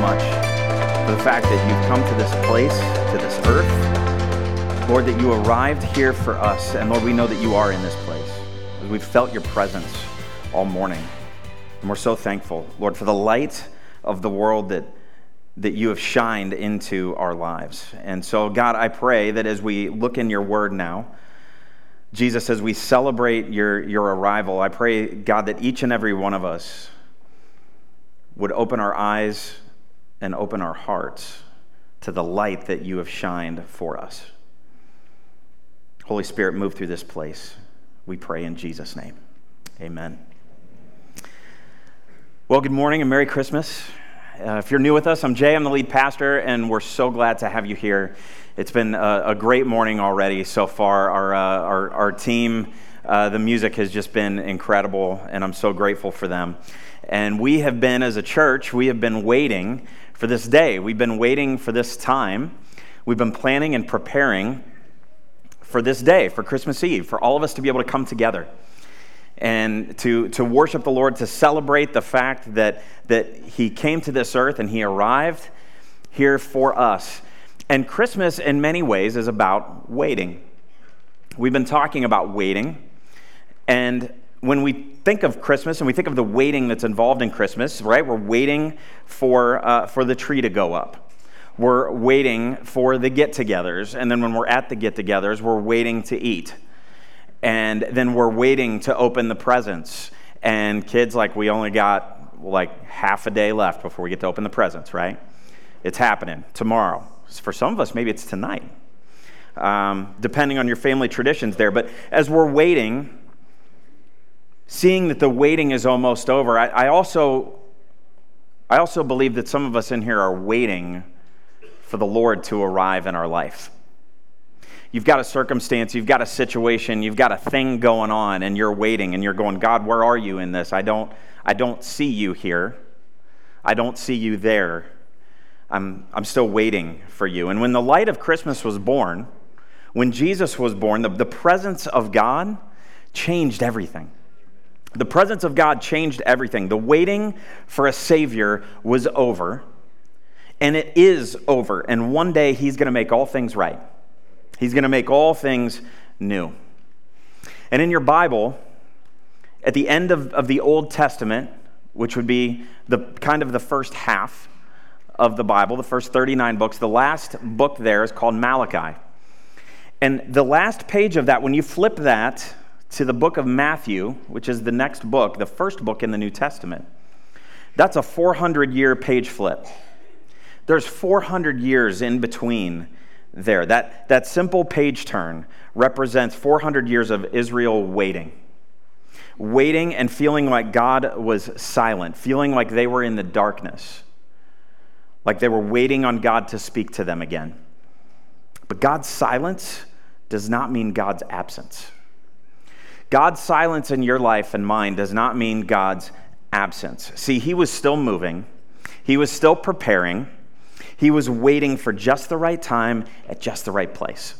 much for the fact that you've come to this place, to this earth. Lord, that you arrived here for us. And Lord, we know that you are in this place. We've felt your presence all morning. And we're so thankful, Lord, for the light of the world that, that you have shined into our lives. And so, God, I pray that as we look in your word now, Jesus, as we celebrate your, your arrival, I pray, God, that each and every one of us would open our eyes and open our hearts to the light that you have shined for us. Holy Spirit, move through this place. We pray in Jesus' name. Amen. Well, good morning and Merry Christmas. Uh, if you're new with us, I'm Jay. I'm the lead pastor, and we're so glad to have you here. It's been a, a great morning already so far. Our, uh, our, our, team, uh, the music has just been incredible, and I'm so grateful for them. And we have been, as a church, we have been waiting for this day. We've been waiting for this time. We've been planning and preparing for this day, for Christmas Eve, for all of us to be able to come together and to, to worship the Lord, to celebrate the fact that, that He came to this earth and He arrived here for us. And Christmas, in many ways, is about waiting. We've been talking about waiting. And when we think of Christmas and we think of the waiting that's involved in Christmas, right? We're waiting for, uh, for the tree to go up. We're waiting for the get togethers. And then when we're at the get togethers, we're waiting to eat. And then we're waiting to open the presents. And kids, like, we only got like half a day left before we get to open the presents, right? It's happening tomorrow. For some of us, maybe it's tonight, um, depending on your family traditions there. But as we're waiting, seeing that the waiting is almost over, I, I, also, I also believe that some of us in here are waiting for the Lord to arrive in our life. You've got a circumstance, you've got a situation, you've got a thing going on, and you're waiting and you're going, God, where are you in this? I don't, I don't see you here. I don't see you there. I'm, I'm still waiting for you. And when the light of Christmas was born, when Jesus was born, the, the presence of God changed everything. The presence of God changed everything. The waiting for a Savior was over, and it is over. And one day He's going to make all things right. He's going to make all things new. And in your Bible, at the end of, of the Old Testament, which would be the kind of the first half of the Bible, the first 39 books, the last book there is called Malachi. And the last page of that, when you flip that to the book of Matthew, which is the next book, the first book in the New Testament, that's a 400 year page flip. There's 400 years in between there. That, that simple page turn represents 400 years of Israel waiting. Waiting and feeling like God was silent, feeling like they were in the darkness, like they were waiting on God to speak to them again. But God's silence does not mean God's absence. God's silence in your life and mine does not mean God's absence. See, he was still moving, he was still preparing, he was waiting for just the right time at just the right place.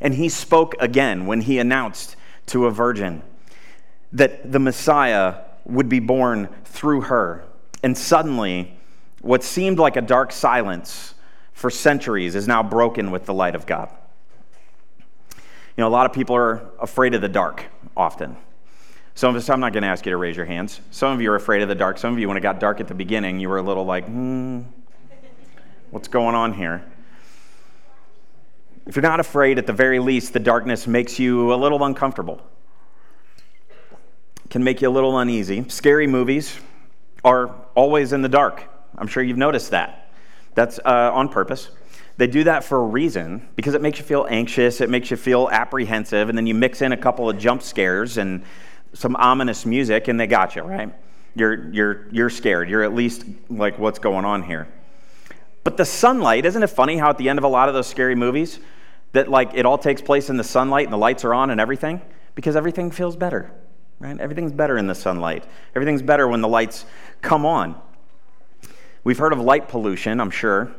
And he spoke again when he announced to a virgin that the Messiah would be born through her. And suddenly, what seemed like a dark silence for centuries is now broken with the light of God. You know, a lot of people are afraid of the dark often. Some of us, I'm not going to ask you to raise your hands. Some of you are afraid of the dark. Some of you, when it got dark at the beginning, you were a little like, hmm, what's going on here? If you're not afraid, at the very least, the darkness makes you a little uncomfortable, can make you a little uneasy. Scary movies are always in the dark. I'm sure you've noticed that. That's uh, on purpose. They do that for a reason because it makes you feel anxious, it makes you feel apprehensive, and then you mix in a couple of jump scares and some ominous music, and they got you, right? You're, you're, you're scared. You're at least like, what's going on here? But the sunlight, isn't it funny how at the end of a lot of those scary movies, that like it all takes place in the sunlight and the lights are on and everything? Because everything feels better, right? Everything's better in the sunlight. Everything's better when the lights come on. We've heard of light pollution, I'm sure.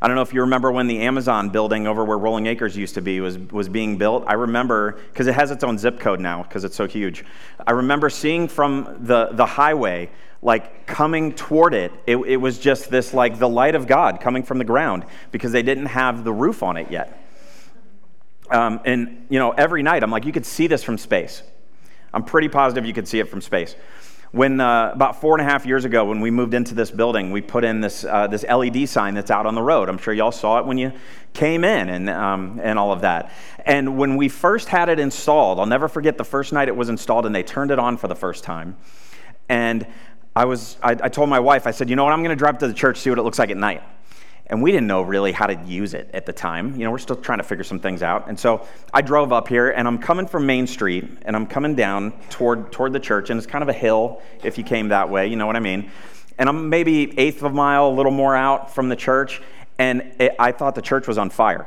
I don't know if you remember when the Amazon building over where Rolling Acres used to be was, was being built. I remember, because it has its own zip code now, because it's so huge. I remember seeing from the, the highway like coming toward it. it. It was just this like the light of God coming from the ground because they didn't have the roof on it yet. Um, and, you know, every night I'm like, you could see this from space. I'm pretty positive you could see it from space. When uh, about four and a half years ago, when we moved into this building, we put in this, uh, this LED sign that's out on the road. I'm sure y'all saw it when you came in and, um, and all of that. And when we first had it installed, I'll never forget the first night it was installed and they turned it on for the first time. And I, was, I, I told my wife, I said, you know what, I'm going to drive to the church, see what it looks like at night and we didn't know really how to use it at the time. You know, we're still trying to figure some things out. And so I drove up here, and I'm coming from Main Street, and I'm coming down toward toward the church, and it's kind of a hill if you came that way. You know what I mean? And I'm maybe eighth of a mile, a little more out from the church, and it, I thought the church was on fire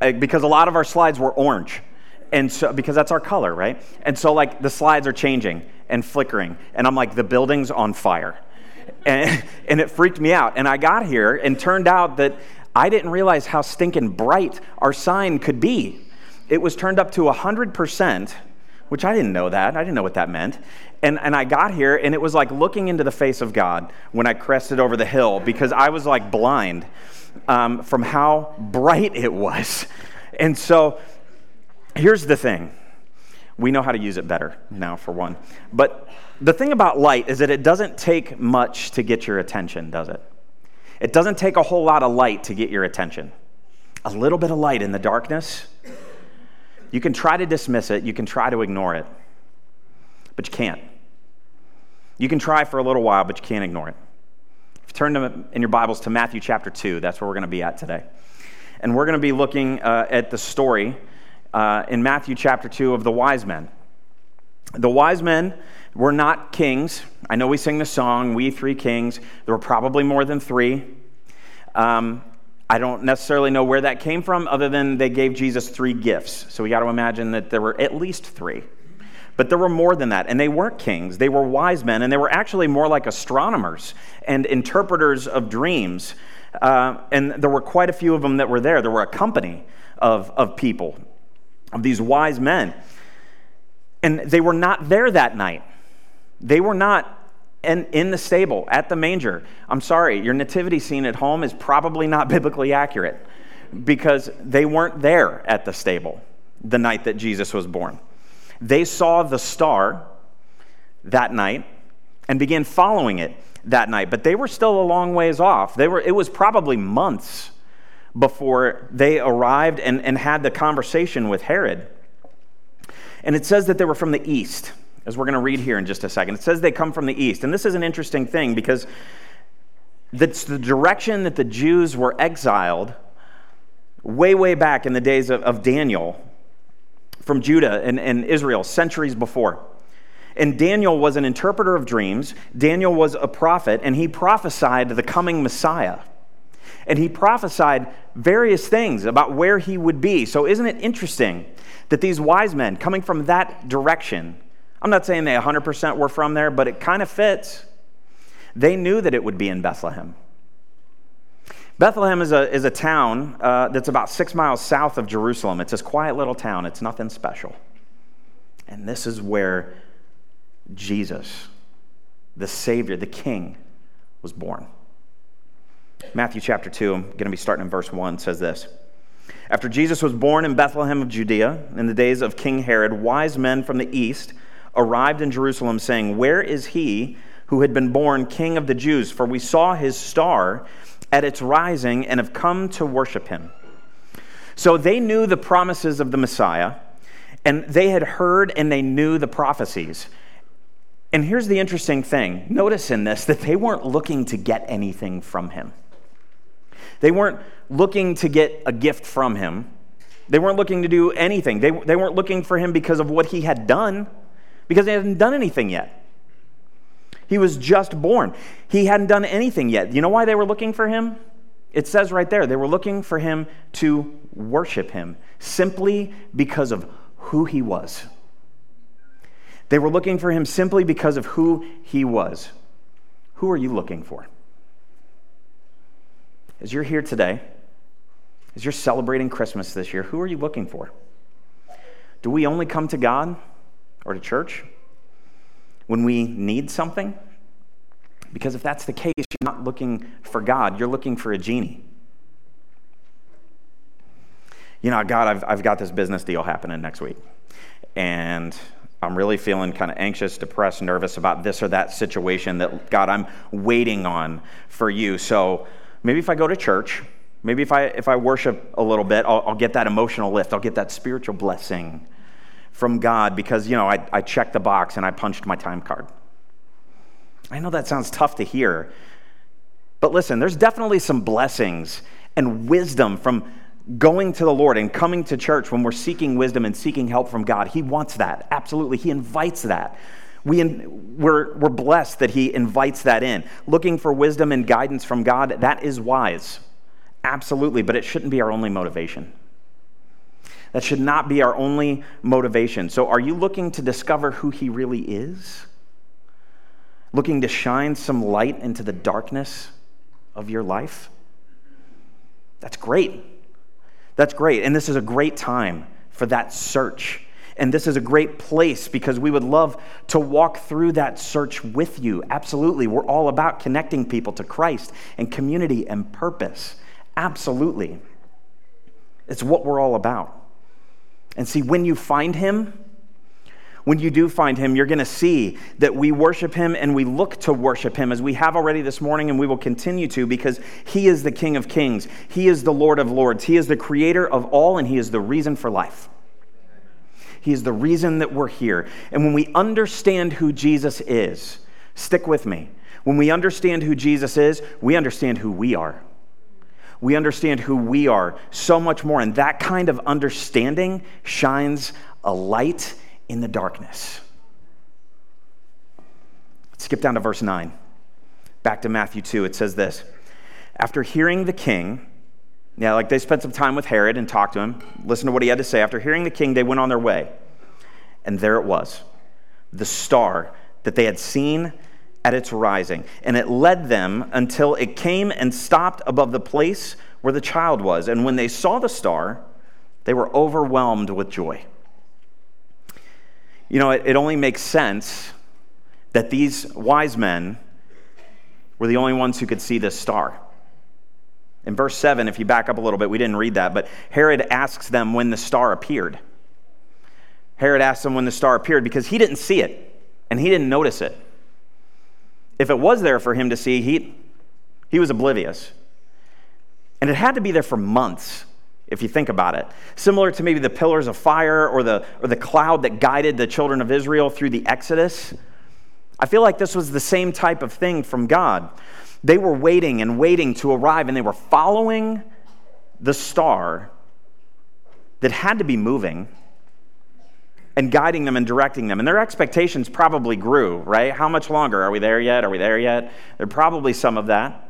uh, because a lot of our slides were orange. And so, because that's our color, right? And so, like, the slides are changing and flickering. And I'm like, the building's on fire and, and it freaked me out. And I got here and turned out that I didn't realize how stinking bright our sign could be. It was turned up to 100%, which I didn't know that. I didn't know what that meant. And, and I got here, and it was like looking into the face of God when I crested over the hill because I was like blind um, from how bright it was. And so here's the thing we know how to use it better now, for one. But the thing about light is that it doesn't take much to get your attention, does it? It doesn't take a whole lot of light to get your attention. A little bit of light in the darkness, you can try to dismiss it, you can try to ignore it, but you can't. You can try for a little while, but you can't ignore it. If you turn to, in your Bibles to Matthew chapter 2, that's where we're going to be at today. And we're going to be looking uh, at the story uh, in Matthew chapter 2 of the wise men. The wise men were not kings. I know we sing the song, We Three Kings. There were probably more than three. Um, I don't necessarily know where that came from, other than they gave Jesus three gifts. So we got to imagine that there were at least three. But there were more than that. And they weren't kings, they were wise men, and they were actually more like astronomers and interpreters of dreams. Uh, and there were quite a few of them that were there. There were a company of, of people, of these wise men. And they were not there that night. They were not in, in the stable at the manger. I'm sorry, your nativity scene at home is probably not biblically accurate because they weren't there at the stable the night that Jesus was born. They saw the star that night and began following it that night, but they were still a long ways off. They were, it was probably months before they arrived and, and had the conversation with Herod. And it says that they were from the east, as we're going to read here in just a second. It says they come from the east. And this is an interesting thing because that's the direction that the Jews were exiled way, way back in the days of, of Daniel from Judah and, and Israel, centuries before. And Daniel was an interpreter of dreams. Daniel was a prophet, and he prophesied the coming Messiah. And he prophesied various things about where he would be. So, isn't it interesting that these wise men coming from that direction, I'm not saying they 100% were from there, but it kind of fits. They knew that it would be in Bethlehem. Bethlehem is a, is a town uh, that's about six miles south of Jerusalem. It's this quiet little town, it's nothing special. And this is where Jesus, the Savior, the King, was born. Matthew chapter 2, I'm going to be starting in verse 1, says this. After Jesus was born in Bethlehem of Judea, in the days of King Herod, wise men from the east arrived in Jerusalem, saying, Where is he who had been born king of the Jews? For we saw his star at its rising and have come to worship him. So they knew the promises of the Messiah, and they had heard and they knew the prophecies. And here's the interesting thing notice in this that they weren't looking to get anything from him. They weren't looking to get a gift from him. They weren't looking to do anything. They, they weren't looking for him because of what he had done, because he hadn't done anything yet. He was just born. He hadn't done anything yet. You know why they were looking for him? It says right there, they were looking for him to worship him simply because of who he was. They were looking for him simply because of who he was. Who are you looking for? As you're here today, as you're celebrating Christmas this year, who are you looking for? Do we only come to God or to church when we need something? Because if that's the case, you're not looking for God, you're looking for a genie. You know, God, I've, I've got this business deal happening next week. And I'm really feeling kind of anxious, depressed, nervous about this or that situation that, God, I'm waiting on for you. So maybe if I go to church, maybe if I, if I worship a little bit, I'll, I'll get that emotional lift, I'll get that spiritual blessing from God because, you know, I, I checked the box and I punched my time card. I know that sounds tough to hear, but listen, there's definitely some blessings and wisdom from going to the Lord and coming to church when we're seeking wisdom and seeking help from God. He wants that. Absolutely. He invites that. We in, we're, we're blessed that He invites that in. Looking for wisdom and guidance from God, that is wise. Absolutely. But it shouldn't be our only motivation. That should not be our only motivation. So, are you looking to discover who He really is? Looking to shine some light into the darkness of your life? That's great. That's great. And this is a great time for that search. And this is a great place because we would love to walk through that search with you. Absolutely. We're all about connecting people to Christ and community and purpose. Absolutely. It's what we're all about. And see, when you find Him, when you do find him, you're going to see that we worship him and we look to worship him as we have already this morning and we will continue to because he is the King of Kings. He is the Lord of Lords. He is the creator of all and he is the reason for life. He is the reason that we're here. And when we understand who Jesus is, stick with me. When we understand who Jesus is, we understand who we are. We understand who we are so much more. And that kind of understanding shines a light in the darkness. Let's skip down to verse 9. Back to Matthew 2, it says this After hearing the king, yeah, like they spent some time with Herod and talked to him, listened to what he had to say. After hearing the king, they went on their way. And there it was, the star that they had seen at its rising. And it led them until it came and stopped above the place where the child was. And when they saw the star, they were overwhelmed with joy. You know, it, it only makes sense that these wise men were the only ones who could see this star. In verse 7, if you back up a little bit, we didn't read that, but Herod asks them when the star appeared. Herod asked them when the star appeared because he didn't see it and he didn't notice it. If it was there for him to see, he, he was oblivious. And it had to be there for months if you think about it. Similar to maybe the pillars of fire or the, or the cloud that guided the children of Israel through the Exodus. I feel like this was the same type of thing from God. They were waiting and waiting to arrive, and they were following the star that had to be moving and guiding them and directing them. And their expectations probably grew, right? How much longer? Are we there yet? Are we there yet? There probably some of that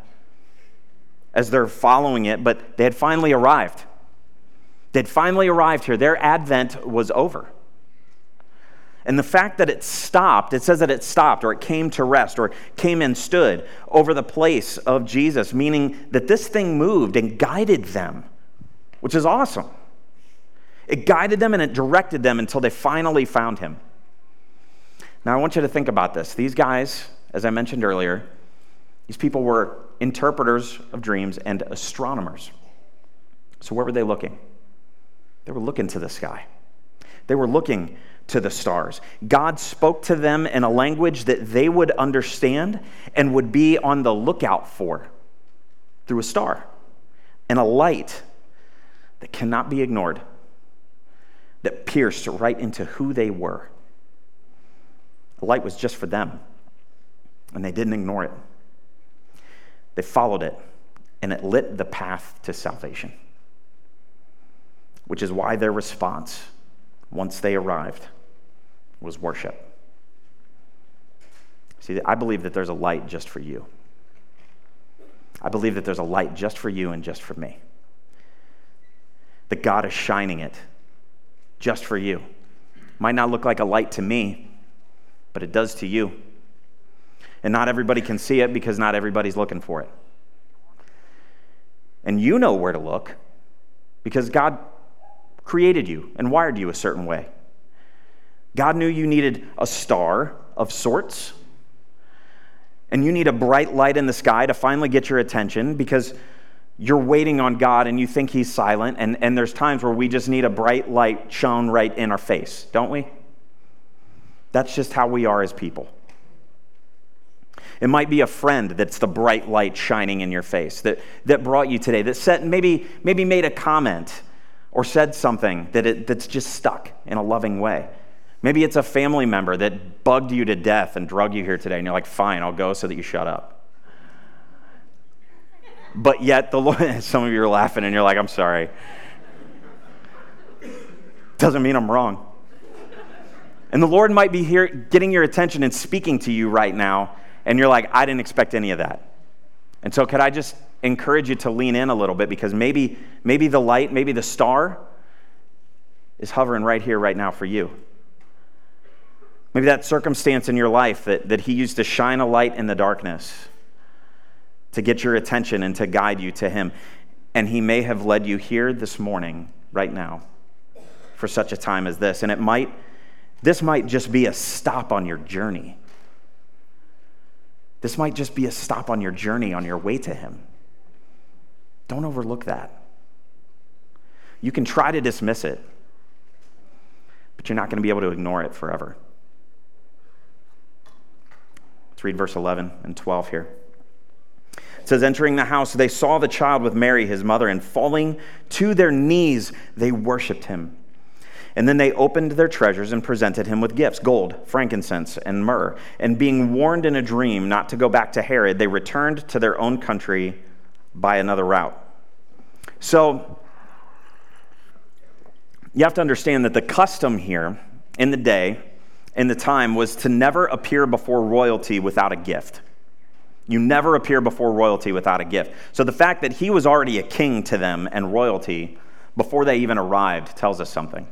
as they're following it, but they had finally arrived. They'd finally arrived here. Their advent was over. And the fact that it stopped, it says that it stopped or it came to rest or came and stood over the place of Jesus, meaning that this thing moved and guided them, which is awesome. It guided them and it directed them until they finally found him. Now, I want you to think about this. These guys, as I mentioned earlier, these people were interpreters of dreams and astronomers. So, where were they looking? They were looking to the sky, they were looking to the stars. God spoke to them in a language that they would understand and would be on the lookout for through a star and a light that cannot be ignored, that pierced right into who they were. The light was just for them, and they didn't ignore it. They followed it, and it lit the path to salvation which is why their response, once they arrived, was worship. See, I believe that there's a light just for you. I believe that there's a light just for you and just for me. That God is shining it just for you. Might not look like a light to me, but it does to you. And not everybody can see it because not everybody's looking for it. And you know where to look because God created you and wired you a certain way. God knew you needed a star of sorts. and you need a bright light in the sky to finally get your attention because you're waiting on God and you think He's silent, and, and there's times where we just need a bright light shone right in our face, don't we? That's just how we are as people. It might be a friend that's the bright light shining in your face that, that brought you today, that said, maybe, maybe made a comment or said something that it, that's just stuck in a loving way. Maybe it's a family member that bugged you to death and drug you here today, and you're like, fine, I'll go so that you shut up. But yet, the Lord, some of you are laughing and you're like, I'm sorry. Doesn't mean I'm wrong. And the Lord might be here getting your attention and speaking to you right now and you're like, I didn't expect any of that. And so, could I just encourage you to lean in a little bit because maybe, maybe the light, maybe the star is hovering right here, right now for you. Maybe that circumstance in your life that, that He used to shine a light in the darkness to get your attention and to guide you to Him. And He may have led you here this morning, right now, for such a time as this. And it might, this might just be a stop on your journey. This might just be a stop on your journey on your way to Him. Don't overlook that. You can try to dismiss it, but you're not going to be able to ignore it forever. Let's read verse 11 and 12 here. It says, Entering the house, they saw the child with Mary, his mother, and falling to their knees, they worshiped him. And then they opened their treasures and presented him with gifts gold, frankincense, and myrrh. And being warned in a dream not to go back to Herod, they returned to their own country by another route. So, you have to understand that the custom here in the day, in the time, was to never appear before royalty without a gift. You never appear before royalty without a gift. So, the fact that he was already a king to them and royalty before they even arrived tells us something.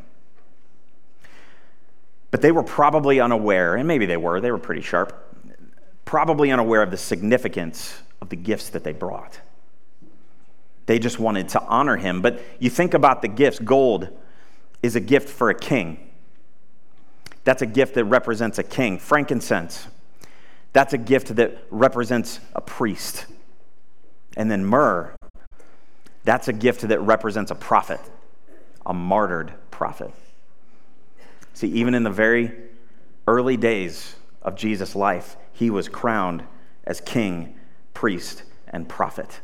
But they were probably unaware, and maybe they were, they were pretty sharp, probably unaware of the significance of the gifts that they brought. They just wanted to honor him. But you think about the gifts gold is a gift for a king. That's a gift that represents a king. Frankincense, that's a gift that represents a priest. And then myrrh, that's a gift that represents a prophet, a martyred prophet. See, even in the very early days of Jesus' life, he was crowned as king, priest, and prophet,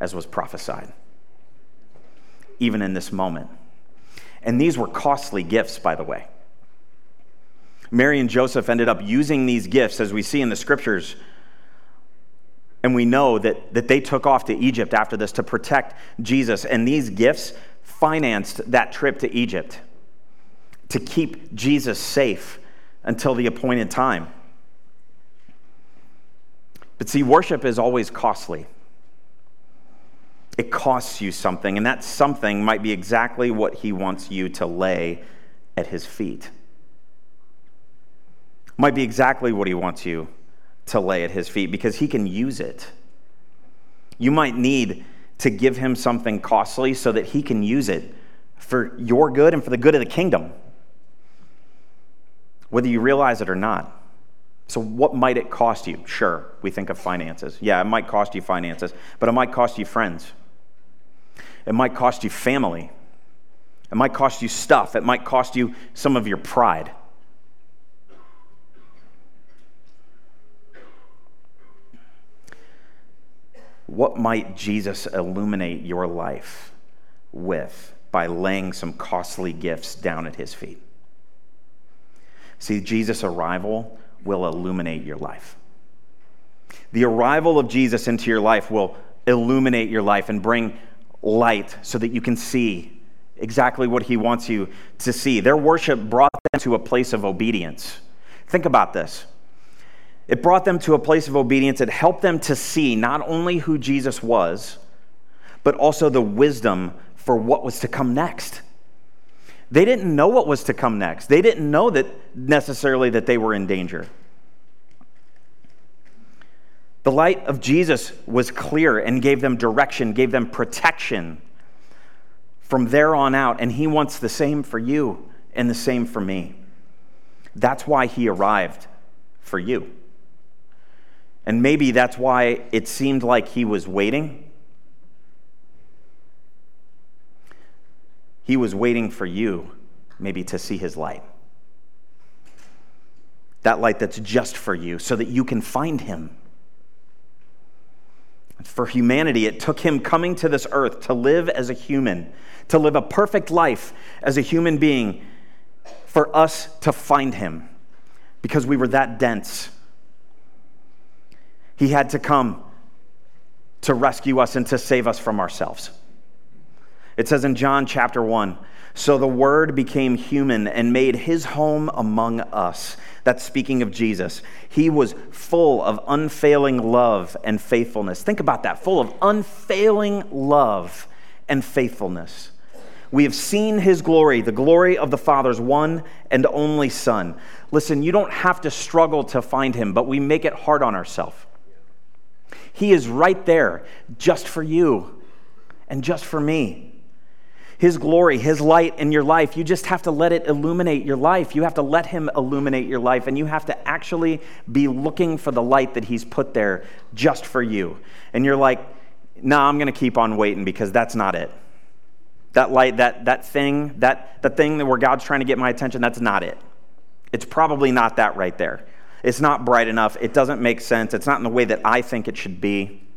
as was prophesied. Even in this moment. And these were costly gifts, by the way. Mary and Joseph ended up using these gifts, as we see in the scriptures. And we know that, that they took off to Egypt after this to protect Jesus. And these gifts financed that trip to Egypt to keep Jesus safe until the appointed time. But see, worship is always costly. It costs you something, and that something might be exactly what he wants you to lay at his feet. Might be exactly what he wants you to lay at his feet because he can use it. You might need to give him something costly so that he can use it for your good and for the good of the kingdom whether you realize it or not. So, what might it cost you? Sure, we think of finances. Yeah, it might cost you finances, but it might cost you friends. It might cost you family. It might cost you stuff. It might cost you some of your pride. What might Jesus illuminate your life with by laying some costly gifts down at his feet? See, Jesus' arrival will illuminate your life. The arrival of Jesus into your life will illuminate your life and bring light so that you can see exactly what he wants you to see. Their worship brought them to a place of obedience. Think about this. It brought them to a place of obedience. It helped them to see not only who Jesus was, but also the wisdom for what was to come next. They didn't know what was to come next. They didn't know that necessarily that they were in danger. The light of Jesus was clear and gave them direction, gave them protection from there on out. And He wants the same for you and the same for me. That's why He arrived for you. And maybe that's why it seemed like he was waiting. He was waiting for you, maybe, to see his light. That light that's just for you, so that you can find him. For humanity, it took him coming to this earth to live as a human, to live a perfect life as a human being, for us to find him because we were that dense. He had to come to rescue us and to save us from ourselves. It says in John chapter 1 So the Word became human and made his home among us. That's speaking of Jesus. He was full of unfailing love and faithfulness. Think about that full of unfailing love and faithfulness. We have seen his glory, the glory of the Father's one and only Son. Listen, you don't have to struggle to find him, but we make it hard on ourselves. He is right there just for you and just for me. His glory, His light in your life. You just have to let it illuminate your life. You have to let Him illuminate your life, and you have to actually be looking for the light that He's put there just for you. And you're like, nah, I'm going to keep on waiting because that's not it. That light, that, that thing, that the thing that where God's trying to get my attention, that's not it. It's probably not that right there. It's not bright enough. It doesn't make sense. It's not in the way that I think it should be.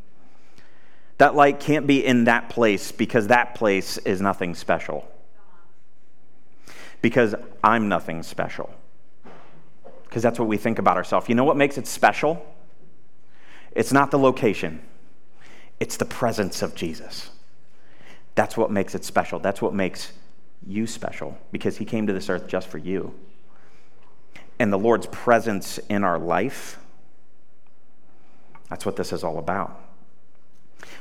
That light can't be in that place because that place is nothing special. Because I'm nothing special. Because that's what we think about ourselves. You know what makes it special? It's not the location, it's the presence of Jesus. That's what makes it special. That's what makes you special because he came to this earth just for you. And the Lord's presence in our life, that's what this is all about.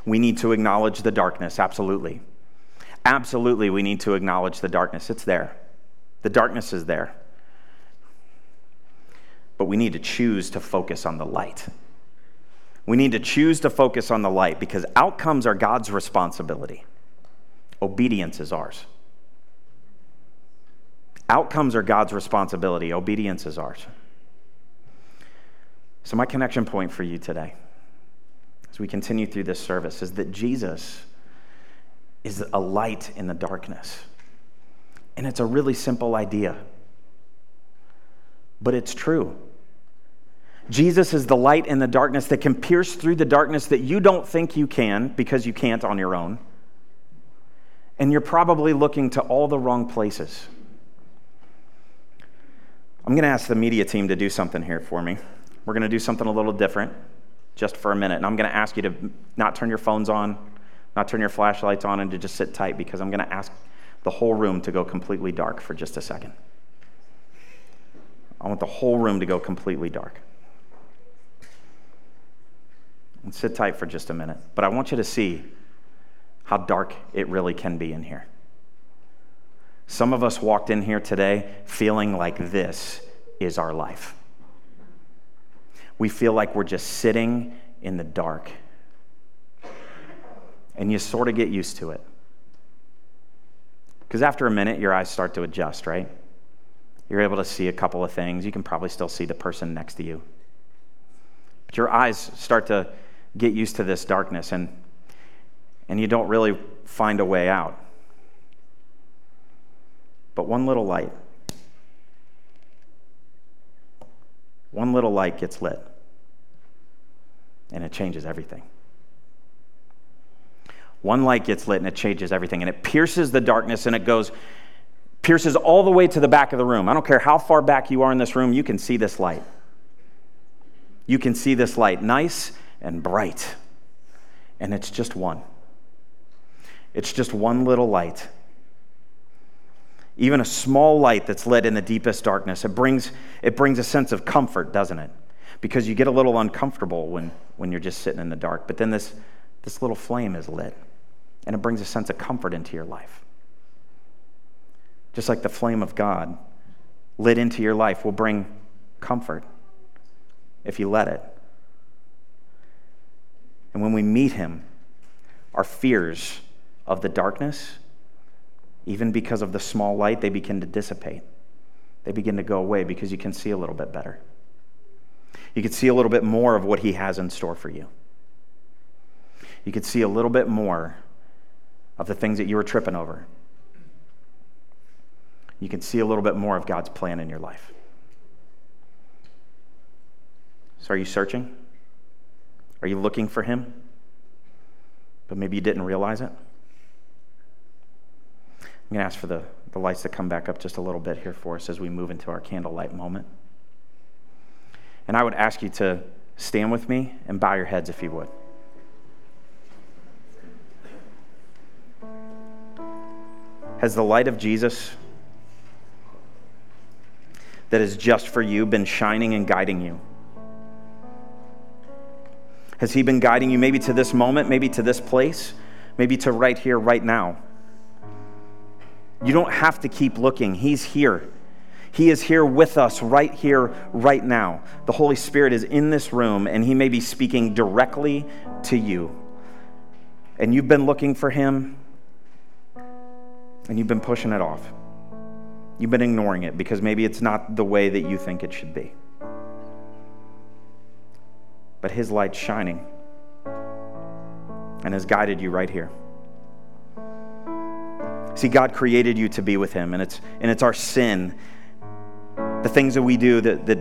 We need to acknowledge the darkness, absolutely. Absolutely, we need to acknowledge the darkness. It's there. The darkness is there. But we need to choose to focus on the light. We need to choose to focus on the light because outcomes are God's responsibility, obedience is ours. Outcomes are God's responsibility, obedience is ours. So, my connection point for you today as we continue through this service is that Jesus is a light in the darkness. And it's a really simple idea, but it's true. Jesus is the light in the darkness that can pierce through the darkness that you don't think you can because you can't on your own. And you're probably looking to all the wrong places. I'm going to ask the media team to do something here for me. We're going to do something a little different just for a minute. And I'm going to ask you to not turn your phones on, not turn your flashlights on, and to just sit tight because I'm going to ask the whole room to go completely dark for just a second. I want the whole room to go completely dark. And sit tight for just a minute. But I want you to see how dark it really can be in here. Some of us walked in here today feeling like this is our life we feel like we're just sitting in the dark. And you sort of get used to it. Because after a minute, your eyes start to adjust, right? You're able to see a couple of things. You can probably still see the person next to you. But your eyes start to get used to this darkness, and, and you don't really find a way out. But one little light, one little light gets lit and it changes everything. One light gets lit and it changes everything, and it pierces the darkness and it goes, pierces all the way to the back of the room. I don't care how far back you are in this room, you can see this light. You can see this light, nice and bright. And it's just one. It's just one little light. Even a small light that's lit in the deepest darkness, it brings, it brings a sense of comfort, doesn't it? Because you get a little uncomfortable when, when you're just sitting in the dark. But then this, this little flame is lit, and it brings a sense of comfort into your life. Just like the flame of God lit into your life will bring comfort if you let it. And when we meet Him, our fears of the darkness, even because of the small light, they begin to dissipate. They begin to go away because you can see a little bit better. You could see a little bit more of what He has in store for you. You could see a little bit more of the things that you were tripping over. You can see a little bit more of God's plan in your life. So, are you searching? Are you looking for Him? But maybe you didn't realize it? I'm going to ask for the, the lights to come back up just a little bit here for us as we move into our candlelight moment. And I would ask you to stand with me and bow your heads if you would. Has the light of Jesus that is just for you been shining and guiding you? Has He been guiding you maybe to this moment, maybe to this place, maybe to right here, right now? You don't have to keep looking. He's here. He is here with us right here, right now. The Holy Spirit is in this room, and He may be speaking directly to you. And you've been looking for Him, and you've been pushing it off. You've been ignoring it because maybe it's not the way that you think it should be but His light's shining and has guided you right here. See, God created you to be with Him, and it's, and it's our sin, the things that we do that, that,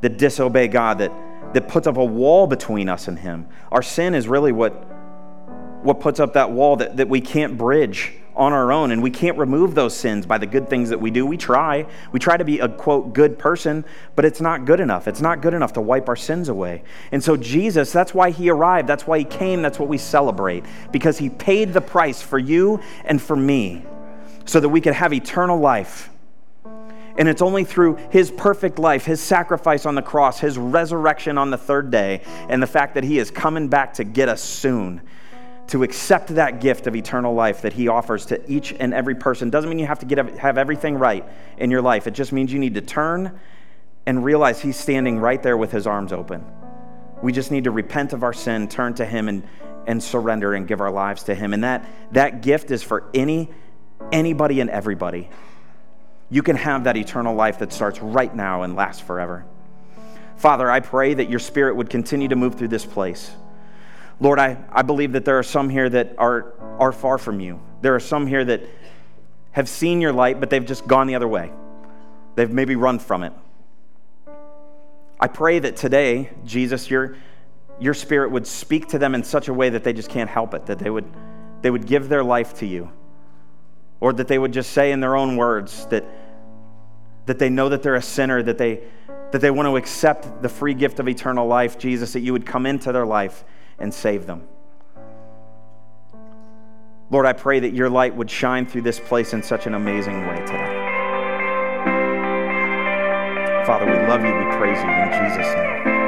that disobey God, that, that puts up a wall between us and Him. Our sin is really what, what puts up that wall that, that we can't bridge on our own, and we can't remove those sins by the good things that we do. We try. We try to be a quote good person, but it's not good enough. It's not good enough to wipe our sins away. And so, Jesus, that's why he arrived. That's why he came. That's what we celebrate, because he paid the price for you and for me so that we could have eternal life. And it's only through his perfect life, his sacrifice on the cross, his resurrection on the third day, and the fact that he is coming back to get us soon to accept that gift of eternal life that he offers to each and every person doesn't mean you have to get, have everything right in your life. It just means you need to turn and realize he's standing right there with his arms open. We just need to repent of our sin, turn to him, and, and surrender and give our lives to him. And that, that gift is for any, anybody and everybody. You can have that eternal life that starts right now and lasts forever. Father, I pray that your spirit would continue to move through this place. Lord, I, I believe that there are some here that are, are far from you. There are some here that have seen your light, but they've just gone the other way. They've maybe run from it. I pray that today, Jesus, your, your spirit would speak to them in such a way that they just can't help it, that they would, they would give their life to you, or that they would just say in their own words that, that they know that they're a sinner, that they, that they want to accept the free gift of eternal life, Jesus, that you would come into their life and save them. Lord, I pray that your light would shine through this place in such an amazing way today. Father, we love you. We praise you in Jesus' name.